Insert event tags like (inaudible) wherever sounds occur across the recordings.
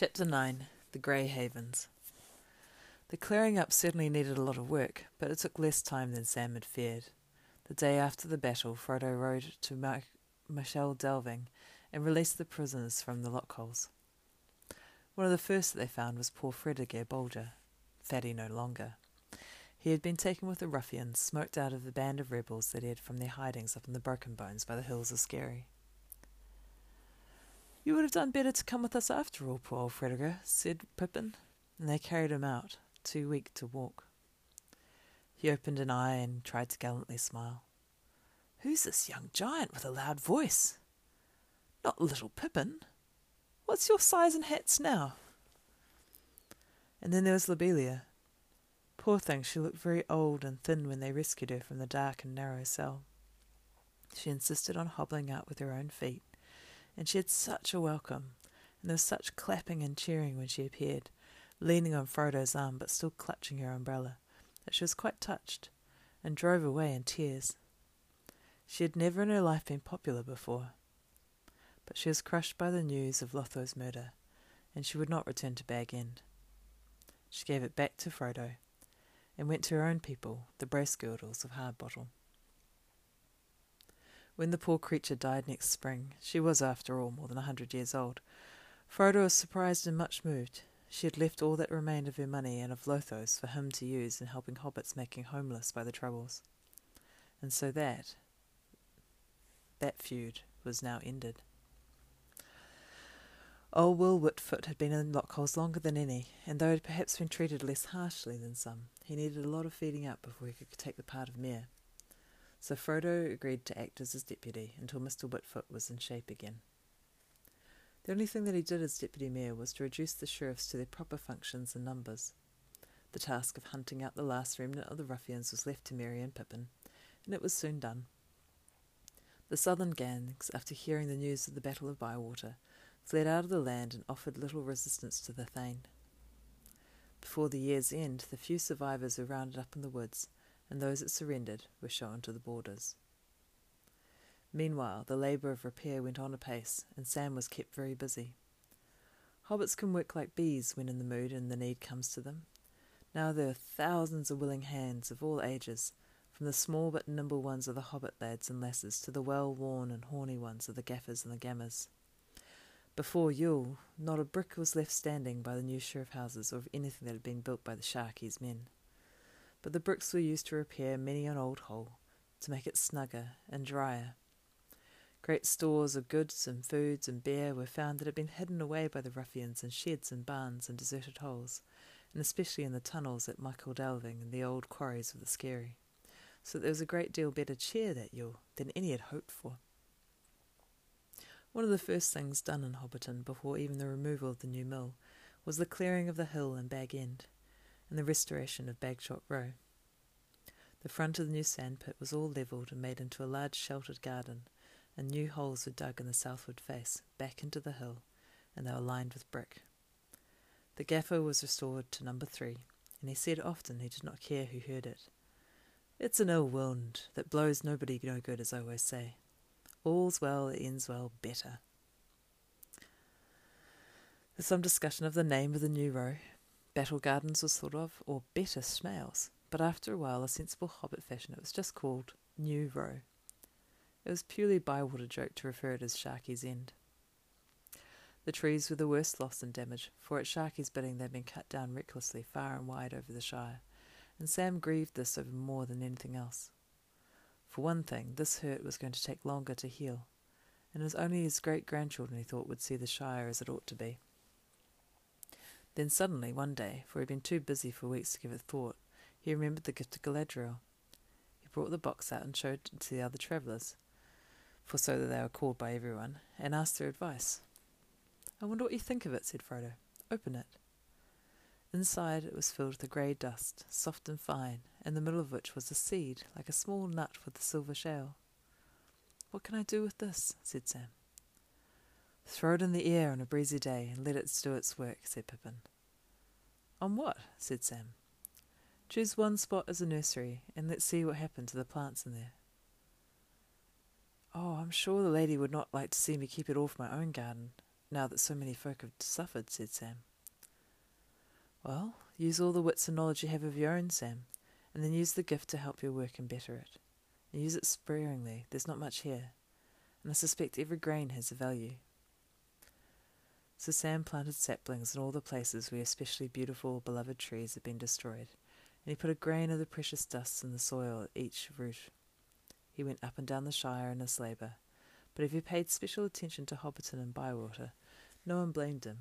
Chapter 9 The Grey Havens. The clearing up certainly needed a lot of work, but it took less time than Sam had feared. The day after the battle, Frodo rode to Mar- Marshal Delving and released the prisoners from the lockholes. One of the first that they found was poor Fredegar Bolger, fatty no longer. He had been taken with the ruffians, smoked out of the band of rebels that he had from their hidings up in the Broken Bones by the hills of Skerry. You would have done better to come with us after all, poor old Fredegar, said Pippin, and they carried him out, too weak to walk. He opened an eye and tried to gallantly smile. Who's this young giant with a loud voice? Not little Pippin. What's your size and hats now? And then there was Lobelia. Poor thing, she looked very old and thin when they rescued her from the dark and narrow cell. She insisted on hobbling out with her own feet, and she had such a welcome, and there was such clapping and cheering when she appeared, leaning on Frodo's arm but still clutching her umbrella, that she was quite touched, and drove away in tears. She had never in her life been popular before, but she was crushed by the news of Lotho's murder, and she would not return to Bag End. She gave it back to Frodo, and went to her own people, the Bracegirdles of Hardbottle. When the poor creature died next spring, she was, after all, more than a hundred years old. Frodo was surprised and much moved. She had left all that remained of her money and of Lotho's for him to use in helping hobbits making homeless by the Troubles. And so that, that feud was now ended. Old Will Whitfoot had been in Lockholes longer than any, and though he had perhaps been treated less harshly than some, he needed a lot of feeding up before he could take the part of mayor so Frodo agreed to act as his deputy until Mr. Whitfoot was in shape again. The only thing that he did as deputy mayor was to reduce the sheriffs to their proper functions and numbers. The task of hunting out the last remnant of the ruffians was left to Merry and Pippin, and it was soon done. The southern gangs, after hearing the news of the Battle of Bywater, fled out of the land and offered little resistance to the Thane. Before the year's end, the few survivors were rounded up in the woods, and those that surrendered were shown to the borders. Meanwhile, the labour of repair went on apace, and Sam was kept very busy. Hobbits can work like bees when in the mood and the need comes to them. Now there are thousands of willing hands of all ages, from the small but nimble ones of the hobbit lads and lasses to the well worn and horny ones of the gaffers and the gammers. Before Yule, not a brick was left standing by the new sheriff houses or of anything that had been built by the Sharkies men but the bricks were used to repair many an old hole, to make it snugger and drier. Great stores of goods and foods and beer were found that had been hidden away by the ruffians in sheds and barns and deserted holes, and especially in the tunnels at Michael Delving and the old quarries of the Skerry, so there was a great deal better cheer that Yule than any had hoped for. One of the first things done in Hobbiton before even the removal of the new mill was the clearing of the hill and Bag End and the restoration of Bagshot Row. The front of the new sandpit was all levelled and made into a large sheltered garden, and new holes were dug in the southward face, back into the hill, and they were lined with brick. The gaffer was restored to number three, and he said often he did not care who heard it. It's an ill wind that blows nobody no good, as I always say. All's well that ends well better. There's some discussion of the name of the new row, Battle Gardens was thought of, or Better Smales, but after a while, a sensible hobbit fashion, it was just called New Row. It was purely bywater joke to refer it as Sharky's End. The trees were the worst loss and damage, for at Sharky's bidding they'd been cut down recklessly far and wide over the Shire, and Sam grieved this over more than anything else. For one thing, this hurt was going to take longer to heal, and it was only his great grandchildren he thought would see the Shire as it ought to be. Then suddenly, one day, for he had been too busy for weeks to give it thought, he remembered the gift of Galadriel. He brought the box out and showed it to the other travellers, for so that they were called by everyone, and asked their advice. I wonder what you think of it, said Frodo. Open it. Inside it was filled with a grey dust, soft and fine, in the middle of which was a seed, like a small nut with a silver shell. What can I do with this? said Sam. Throw it in the air on a breezy day and let it do its work, said Pippin. On what? said Sam. Choose one spot as a nursery and let's see what happens to the plants in there. Oh, I'm sure the lady would not like to see me keep it all for my own garden, now that so many folk have suffered, said Sam. Well, use all the wits and knowledge you have of your own, Sam, and then use the gift to help your work and better it. And use it sparingly, there's not much here, and I suspect every grain has a value. So Sam planted saplings in all the places where especially beautiful, beloved trees had been destroyed, and he put a grain of the precious dust in the soil at each root. He went up and down the Shire in his labour, but if he paid special attention to Hobbiton and Bywater, no one blamed him.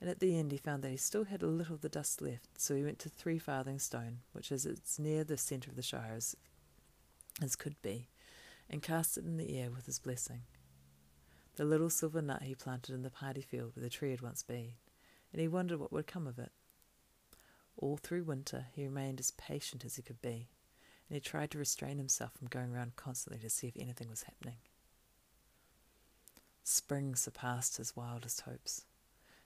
And at the end he found that he still had a little of the dust left, so he went to Three Farthing Stone, which is as near the centre of the Shire as, as could be, and cast it in the air with his blessing. The little silver nut he planted in the party field where the tree had once been, and he wondered what would come of it. All through winter he remained as patient as he could be, and he tried to restrain himself from going round constantly to see if anything was happening. Spring surpassed his wildest hopes.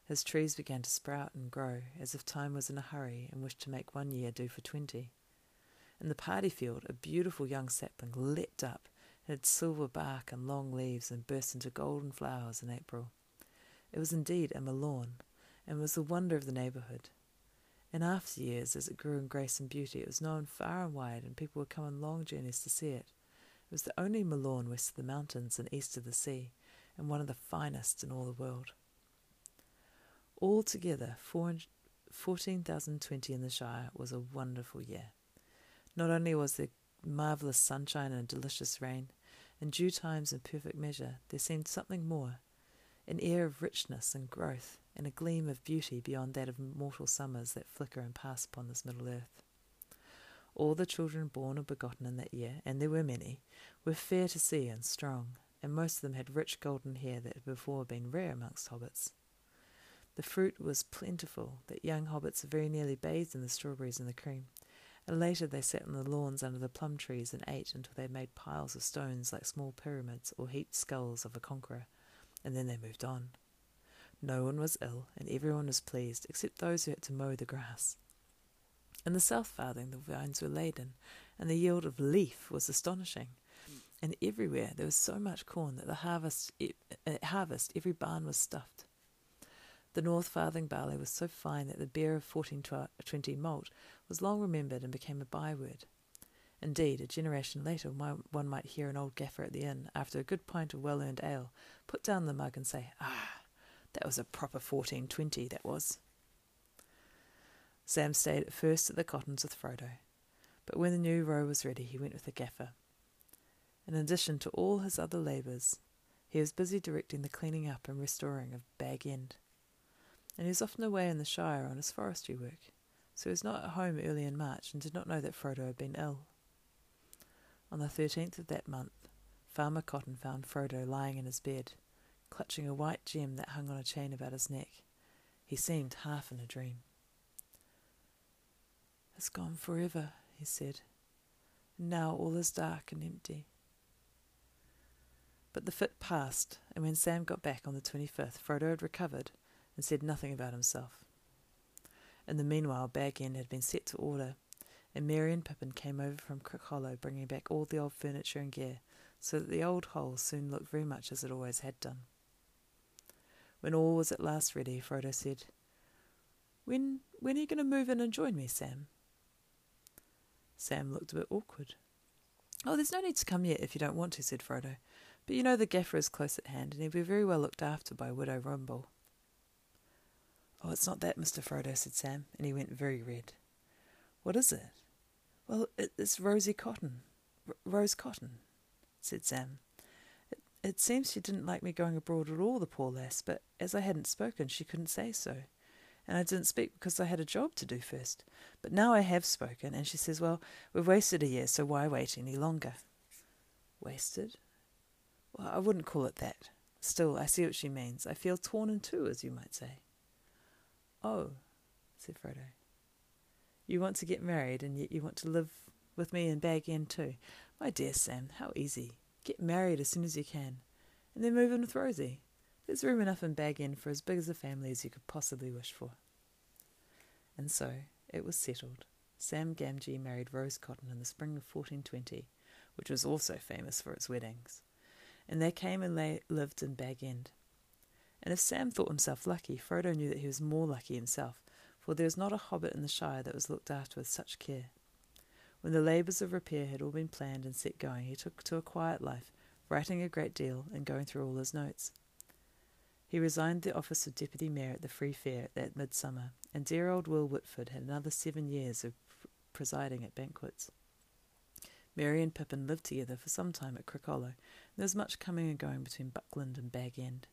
His trees began to sprout and grow, as if time was in a hurry and wished to make one year do for twenty. In the party field, a beautiful young sapling leapt up had silver bark and long leaves and burst into golden flowers in April. It was indeed a Malorn, and was the wonder of the neighbourhood. In after years, as it grew in grace and beauty, it was known far and wide, and people would come on long journeys to see it. It was the only Malorn west of the mountains and east of the sea, and one of the finest in all the world. Altogether, 14,020 in the Shire was a wonderful year. Not only was there marvellous sunshine and delicious rain, in due times and perfect measure, there seemed something more, an air of richness and growth, and a gleam of beauty beyond that of mortal summers that flicker and pass upon this middle earth. All the children born or begotten in that year, and there were many, were fair to see and strong, and most of them had rich golden hair that had before been rare amongst hobbits. The fruit was plentiful, that young hobbits very nearly bathed in the strawberries and the cream, and later they sat on the lawns under the plum trees and ate until they made piles of stones like small pyramids or heaped skulls of a conqueror, and then they moved on. No one was ill, and everyone was pleased, except those who had to mow the grass. In the south farthing the vines were laden, and the yield of leaf was astonishing. And everywhere there was so much corn that the harvest, at uh, harvest every barn was stuffed. The North Farthing barley was so fine that the beer of 1420 malt was long remembered and became a byword. Indeed, a generation later, one might hear an old gaffer at the inn, after a good pint of well earned ale, put down the mug and say, Ah, that was a proper 1420, that was. Sam stayed at first at the cottons with Frodo, but when the new row was ready, he went with the gaffer. In addition to all his other labours, he was busy directing the cleaning up and restoring of Bag End and he was often away in the Shire on his forestry work, so he was not at home early in March and did not know that Frodo had been ill. On the thirteenth of that month, Farmer Cotton found Frodo lying in his bed, clutching a white gem that hung on a chain about his neck. He seemed half in a dream. It's gone forever, he said. And now all is dark and empty. But the fit passed, and when Sam got back on the 25th, Frodo had recovered and said nothing about himself. In the meanwhile, Bag End had been set to order, and Merry and Pippin came over from Crickhollow, bringing back all the old furniture and gear, so that the old hole soon looked very much as it always had done. When all was at last ready, Frodo said, When when are you going to move in and join me, Sam? Sam looked a bit awkward. Oh, there's no need to come yet if you don't want to, said Frodo. But you know the gaffer is close at hand, and he'll be very well looked after by Widow Rumble. Oh, it's not that, Mr. Frodo, said Sam, and he went very red. What is it? Well, it's Rosie Cotton. R- Rose Cotton, said Sam. It, it seems she didn't like me going abroad at all, the poor lass, but as I hadn't spoken, she couldn't say so. And I didn't speak because I had a job to do first. But now I have spoken, and she says, Well, we've wasted a year, so why wait any longer? Wasted? Well, I wouldn't call it that. Still, I see what she means. I feel torn in two, as you might say. Oh, said Frodo. You want to get married, and yet you want to live with me in Bag End too. My dear Sam, how easy. Get married as soon as you can, and then move in with Rosie. There's room enough in Bag End for as big as a family as you could possibly wish for. And so it was settled. Sam Gamgee married Rose Cotton in the spring of 1420, which was also famous for its weddings, and they came and lived in Bag End. And if Sam thought himself lucky, Frodo knew that he was more lucky himself, for there was not a hobbit in the Shire that was looked after with such care. When the labours of repair had all been planned and set going, he took to a quiet life, writing a great deal and going through all his notes. He resigned the office of deputy mayor at the Free Fair that midsummer, and dear old Will Whitford had another seven years of presiding at banquets. Merry and Pippin lived together for some time at Crickhollow, and there was much coming and going between Buckland and Bag End.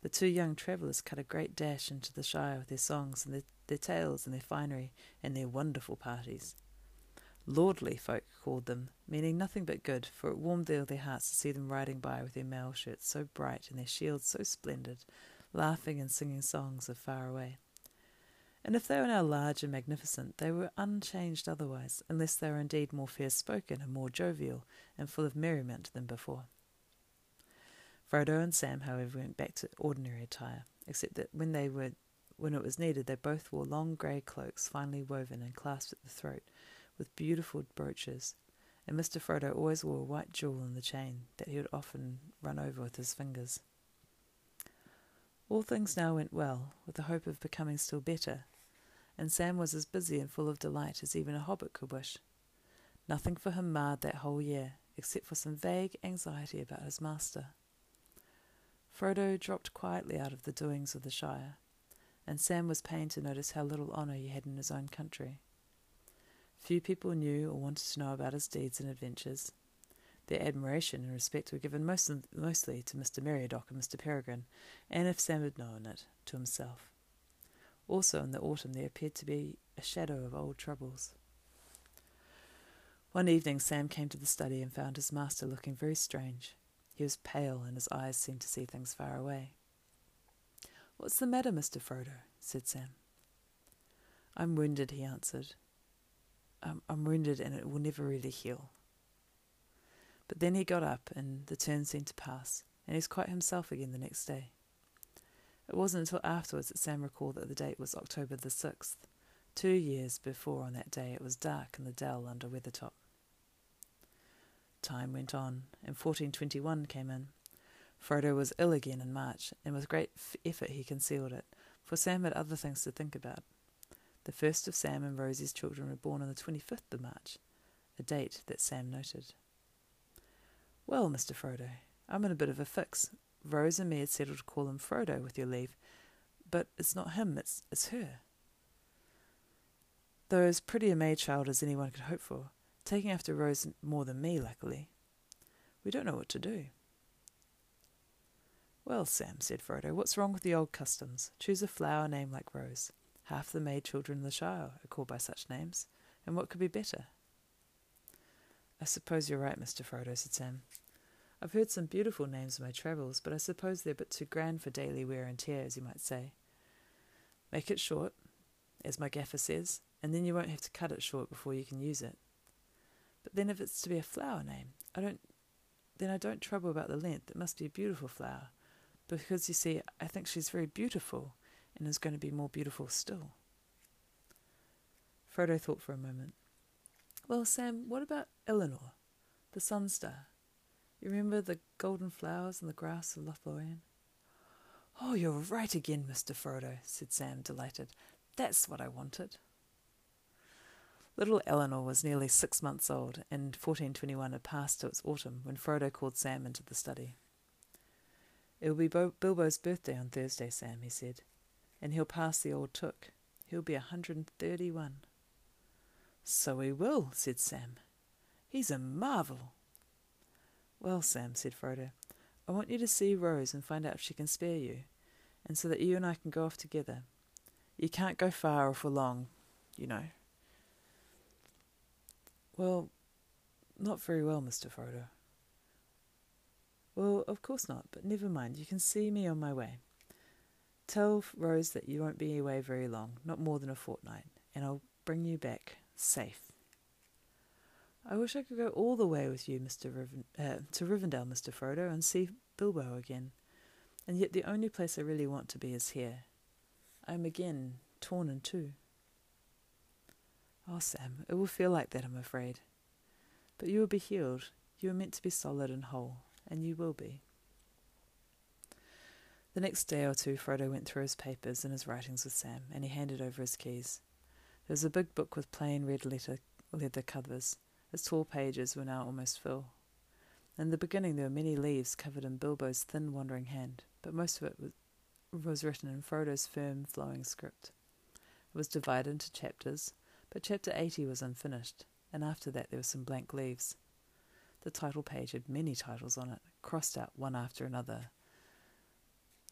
The two young travellers cut a great dash into the Shire with their songs and their, their tales and their finery and their wonderful parties. Lordly folk called them, meaning nothing but good, for it warmed their, their hearts to see them riding by with their mail shirts so bright and their shields so splendid, laughing and singing songs of far away. And if they were now large and magnificent, they were unchanged otherwise, unless they were indeed more fair spoken and more jovial and full of merriment than before. Frodo and Sam, however, went back to ordinary attire, except that when they were when it was needed, they both wore long grey cloaks, finely woven and clasped at the throat, with beautiful brooches, and Mr. Frodo always wore a white jewel in the chain that he would often run over with his fingers. All things now went well, with the hope of becoming still better, and Sam was as busy and full of delight as even a hobbit could wish. Nothing for him marred that whole year, except for some vague anxiety about his master. Frodo dropped quietly out of the doings of the Shire, and Sam was pained to notice how little honour he had in his own country. Few people knew or wanted to know about his deeds and adventures. Their admiration and respect were given most, mostly to Mr. Meriadoc and Mr. Peregrine, and if Sam had known it, to himself. Also in the autumn there appeared to be a shadow of old troubles. One evening Sam came to the study and found his master looking very strange. He was pale, and his eyes seemed to see things far away. What's the matter, Mr. Frodo? said Sam. I'm wounded, he answered. I'm, I'm wounded and it will never really heal. But then he got up, and the turn seemed to pass, and he was quite himself again the next day. It wasn't until afterwards that Sam recalled that the date was October the 6th. Two years before on that day it was dark in the dell under Weathertop. Time went on, and 1421 came in. Frodo was ill again in March, and with great effort he concealed it, for Sam had other things to think about. The first of Sam and Rosie's children were born on the 25th of March, a date that Sam noted. Well, Mr. Frodo, I'm in a bit of a fix. Rose and me had settled to call him Frodo, with your leave, but it's not him, it's, it's her. Though as pretty a maid child as anyone could hope for, taking after Rose more than me, luckily. We don't know what to do. Well, Sam, said Frodo, what's wrong with the old customs? Choose a flower name like Rose. Half the maid children in the Shire are called by such names, and what could be better? I suppose you're right, Mr. Frodo, said Sam. I've heard some beautiful names in my travels, but I suppose they're a bit too grand for daily wear and tear, as you might say. Make it short, as my gaffer says, and then you won't have to cut it short before you can use it. But then if it's to be a flower name, I don't then I don't trouble about the length. It must be a beautiful flower. Because you see, I think she's very beautiful and is going to be more beautiful still. Frodo thought for a moment. Well, Sam, what about Elenor, the sun star? You remember the golden flowers and the grass of Lothlorien? Oh, you're right again, Mr. Frodo, said Sam, delighted. That's what I wanted. Little Elenor was nearly six months old, and 1421 had passed to its autumn when Frodo called Sam into the study. It will be Bo- Bilbo's birthday on Thursday, Sam, he said, and he'll pass the old took. He'll be a 131. So he will, said Sam. He's a marvel. Well, Sam, said Frodo, I want you to see Rose and find out if she can spare you, and so that you and I can go off together. You can't go far or for long, you know. Well, not very well, Mr. Frodo. Well, of course not, but never mind. You can see me on my way. Tell Rose that you won't be away very long, not more than a fortnight, and I'll bring you back safe. I wish I could go all the way with you, Mr. Riven- uh, to Rivendell, Mr. Frodo, and see Bilbo again. And yet the only place I really want to be is here. I am again torn in two. Oh, Sam, it will feel like that, I'm afraid. But you will be healed. You are meant to be solid and whole, and you will be. The next day or two, Frodo went through his papers and his writings with Sam, and he handed over his keys. It was a big book with plain red letter, leather covers. Its tall pages were now almost full. In the beginning, there were many leaves covered in Bilbo's thin, wandering hand, but most of it was, was written in Frodo's firm, flowing script. It was divided into chapters, but chapter 80 was unfinished, and after that there were some blank leaves. The title page had many titles on it, crossed out one after another.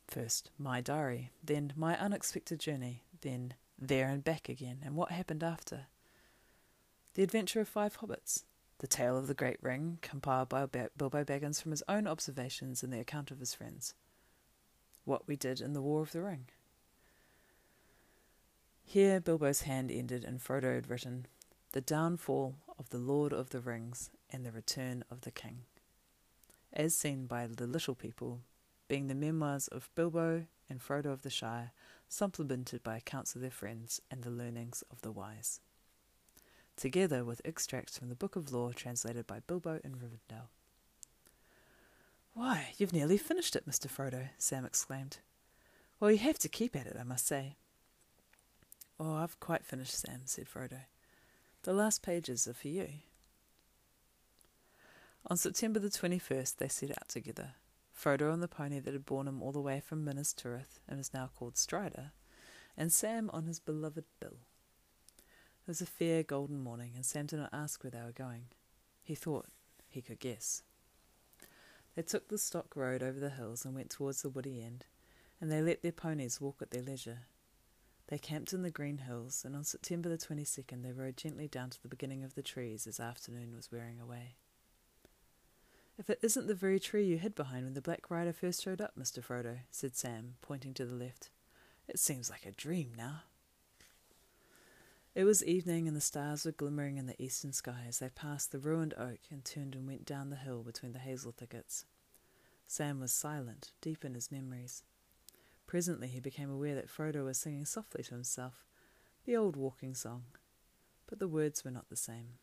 First, My Diary, then My Unexpected Journey, then There and Back Again, and what happened after. The Adventure of Five Hobbits, The Tale of the Great Ring, compiled by Bilbo Baggins from his own observations and the account of his friends. What we did in the War of the Ring. Here Bilbo's hand ended, and Frodo had written, The Downfall of the Lord of the Rings and the Return of the King, as seen by the Little People, being the memoirs of Bilbo and Frodo of the Shire, supplemented by accounts of their friends and the learnings of the wise, together with extracts from the Book of Law translated by Bilbo and Rivendell. Why, you've nearly finished it, Mr. Frodo, Sam exclaimed. Well, you have to keep at it, I must say. Oh, I've quite finished, Sam, said Frodo. The last pages are for you. On September the 21st, they set out together. Frodo on the pony that had borne him all the way from Minas Tirith and is now called Strider, and Sam on his beloved Bill. It was a fair golden morning, and Sam did not ask where they were going. He thought he could guess. They took the stock road over the hills and went towards the woody end, and they let their ponies walk at their leisure, they camped in the green hills, and on September the 22nd they rode gently down to the beginning of the trees as afternoon was wearing away. If it isn't the very tree you hid behind when the Black Rider first showed up, Mr. Frodo, said Sam, pointing to the left. It seems like a dream now. It was evening, and the stars were glimmering in the eastern sky as they passed the ruined oak and turned and went down the hill between the hazel thickets. Sam was silent, deep in his memories. Presently he became aware that Frodo was singing softly to himself, the old walking song, but the words were not the same.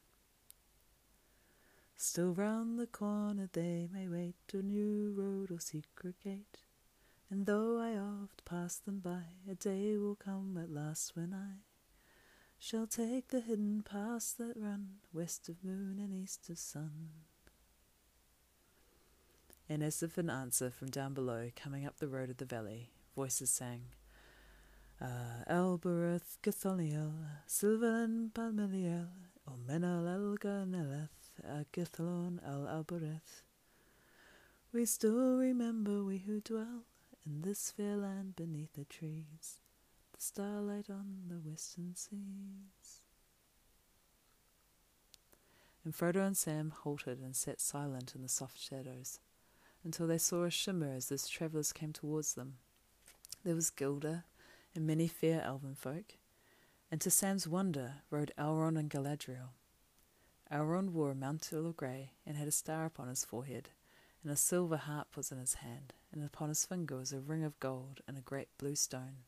Still round the corner they may wait, a new road or secret gate. And though I oft pass them by, a day will come at last when I shall take the hidden paths that run west of moon and east of sun. And as if in answer from down below, coming up the road of the valley, voices sang. Uh, Elbereth Githoniel, Silvan Palmiliel, Omenal Elga Neleth, Agithlon El Albereth. We still remember we who dwell in this fair land beneath the trees, the starlight on the western seas. And Frodo and Sam halted and sat silent in the soft shadows until they saw a shimmer as those travellers came towards them. There was Gilda and many fair elven folk, and to Sam's wonder rode Elrond and Galadriel. Elrond wore a mantle of grey and had a star upon his forehead, and a silver harp was in his hand, and upon his finger was a ring of gold and a great blue stone.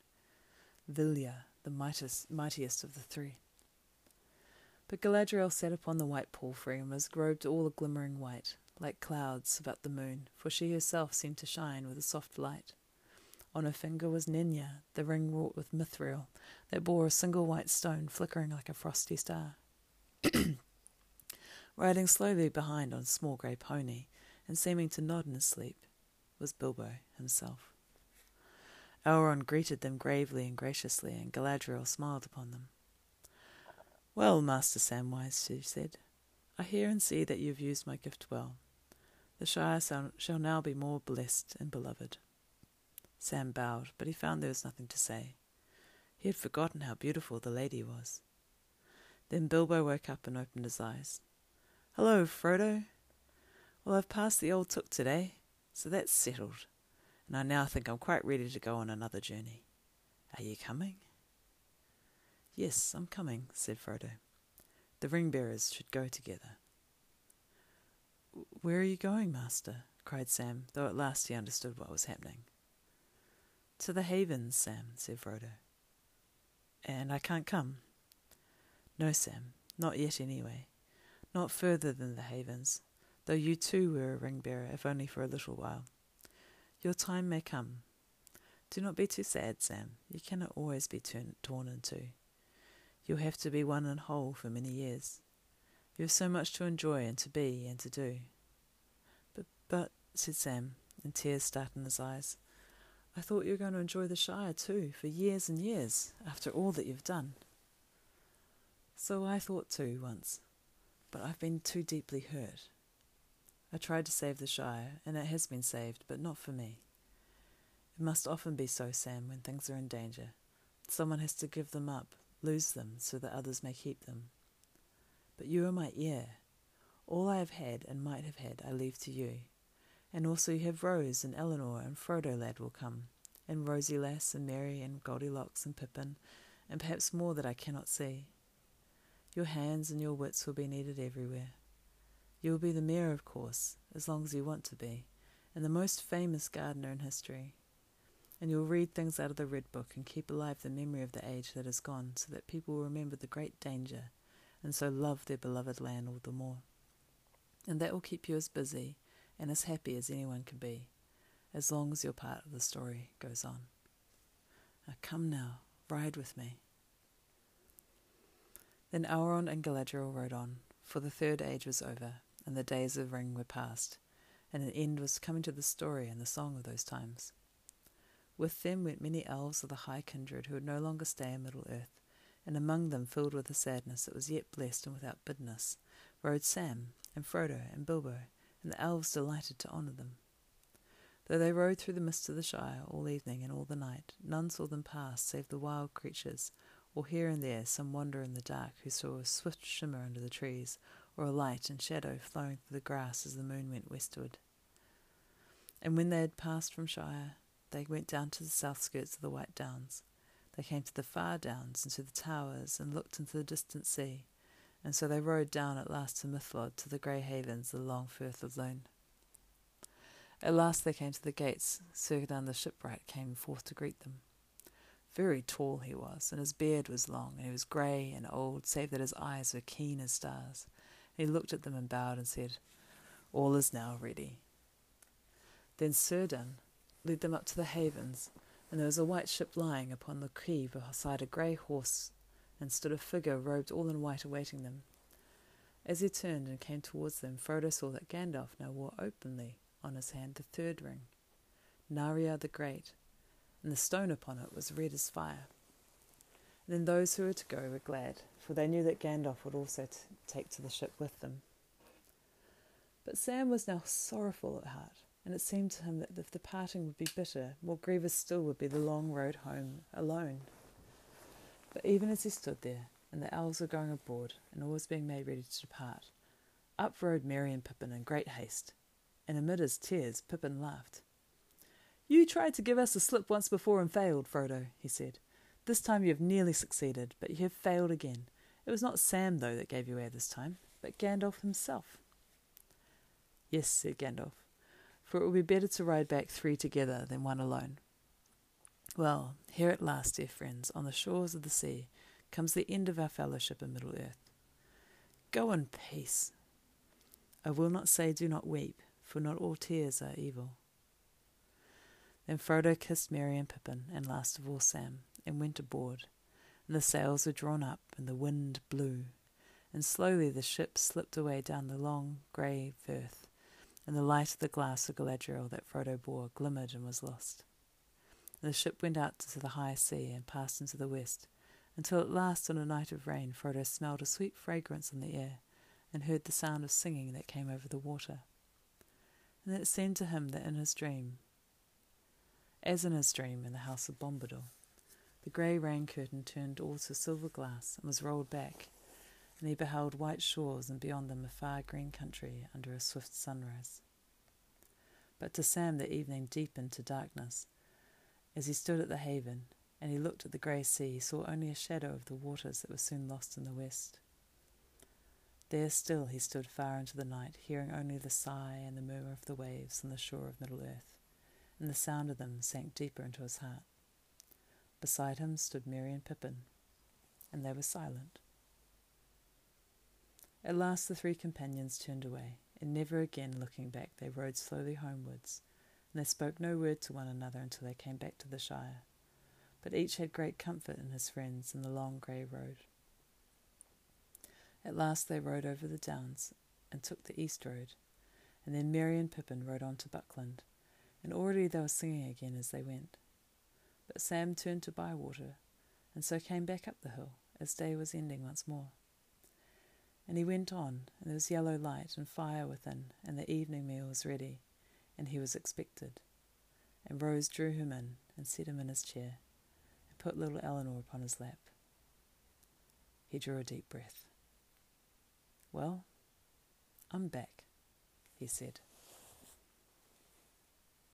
Vilya, the mightiest, mightiest of the three. But Galadriel sat upon the white palfrey and was robed all a glimmering white, like clouds about the moon, for she herself seemed to shine with a soft light. On her finger was Nenya, the ring wrought with mithril, that bore a single white stone flickering like a frosty star. (clears throat) Riding slowly behind on a small grey pony, and seeming to nod in his sleep, was Bilbo himself. Elrond greeted them gravely and graciously, and Galadriel smiled upon them. Well, Master Samwise, she said, I hear and see that you have used my gift well. The Shire shall now be more blessed and beloved. Sam bowed, but he found there was nothing to say. He had forgotten how beautiful the lady was. Then Bilbo woke up and opened his eyes. Hello, Frodo. Well, I've passed the old Took today, so that's settled, and I now think I'm quite ready to go on another journey. Are you coming? Yes, I'm coming, said Frodo. The ring bearers should go together. Where are you going, master? cried Sam, though at last he understood what was happening. To the havens, Sam, said Frodo. And I can't come? No, Sam, not yet anyway. Not further than the havens, though you too were a ring bearer, if only for a little while. Your time may come. Do not be too sad, Sam. You cannot always be turn- torn in two. You'll have to be one and whole for many years. You have so much to enjoy and to be and to do. But, but, said Sam, and tears started in his eyes, I thought you were going to enjoy the Shire too, for years and years, after all that you've done. So I thought too, once, but I've been too deeply hurt. I tried to save the Shire, and it has been saved, but not for me. It must often be so, Sam, when things are in danger. Someone has to give them up, lose them, so that others may keep them. But you are my heir. All I have had and might have had I leave to you. And also you have Rose and Eleanor and Frodo lad will come, and Rosie lass and Mary and Goldilocks and Pippin, and perhaps more that I cannot see. Your hands and your wits will be needed everywhere. You will be the mayor, of course, as long as you want to be, and the most famous gardener in history and you'll read things out of the Red Book and keep alive the memory of the age that is gone, so that people will remember the great danger, and so love their beloved land all the more. And that will keep you as busy and as happy as anyone can be, as long as your part of the story goes on. Now come now, ride with me. Then Elrond and Galadriel rode on, for the third age was over, and the days of Ring were past, and an end was coming to the story and the song of those times. With them went many elves of the high kindred who would no longer stay in Middle Earth, and among them, filled with a sadness that was yet blessed and without bitterness, rode Sam and Frodo and Bilbo, and the elves delighted to honour them. Though they rode through the mists of the Shire all evening and all the night, none saw them pass save the wild creatures, or here and there some wanderer in the dark who saw a swift shimmer under the trees, or a light and shadow flowing through the grass as the moon went westward. And when they had passed from Shire, they went down to the south skirts of the White Downs. They came to the far downs and to the towers and looked into the distant sea, and so they rode down at last to Mithlod, to the grey havens the long firth of Lune. At last they came to the gates. Circadon the shipwright came forth to greet them. Very tall he was, and his beard was long, and he was grey and old, save that his eyes were keen as stars. he looked at them and bowed and said, All is now ready. Then Círdan, led them up to the havens, and there was a white ship lying upon the quay beside a grey horse, and stood a figure robed all in white awaiting them. As he turned and came towards them, Frodo saw that Gandalf now wore openly on his hand the third ring, Narya the Great, and the stone upon it was red as fire. Then those who were to go were glad, for they knew that Gandalf would also t- take to the ship with them. But Sam was now sorrowful at heart, and it seemed to him that if the parting would be bitter, more grievous still would be the long road home alone. But even as he stood there, and the elves were going aboard, and all was being made ready to depart, up rode Merry and Pippin in great haste, and amid his tears Pippin laughed. You tried to give us a slip once before and failed, Frodo, he said. This time you have nearly succeeded, but you have failed again. It was not Sam, though, that gave you air this time, but Gandalf himself. Yes, said Gandalf, for it will be better to ride back three together than one alone. Well, here at last, dear friends, on the shores of the sea, comes the end of our fellowship in Middle Earth. Go in peace. I will not say, Do not weep, for not all tears are evil. Then Frodo kissed Merry and Pippin, and last of all Sam, and went aboard. And the sails were drawn up, and the wind blew, and slowly the ship slipped away down the long grey firth, and the light of the glass of Galadriel that Frodo bore glimmered and was lost. And the ship went out to the high sea and passed into the west, until at last on a night of rain Frodo smelled a sweet fragrance in the air, and heard the sound of singing that came over the water. And it seemed to him that in his dream, as in his dream in the house of Bombadil, the grey rain curtain turned all to silver glass and was rolled back, and he beheld white shores and beyond them a far green country under a swift sunrise. But to Sam the evening deepened to darkness. As he stood at the haven, and he looked at the grey sea, he saw only a shadow of the waters that were soon lost in the west. There still he stood far into the night, hearing only the sigh and the murmur of the waves on the shore of Middle Earth, and the sound of them sank deeper into his heart. Beside him stood Merry and Pippin, and they were silent. At last the three companions turned away, and never again looking back, they rode slowly homewards, and they spoke no word to one another until they came back to the Shire. But each had great comfort in his friends in the long grey road. At last they rode over the downs and took the east road, and then Merry and Pippin rode on to Buckland, and already they were singing again as they went. But Sam turned to Bywater, and so came back up the hill, as day was ending once more. And he went on, and there was yellow light and fire within, and the evening meal was ready, and he was expected. And Rose drew him in and set him in his chair, and put little Eleanor upon his lap. He drew a deep breath. Well, I'm back, he said.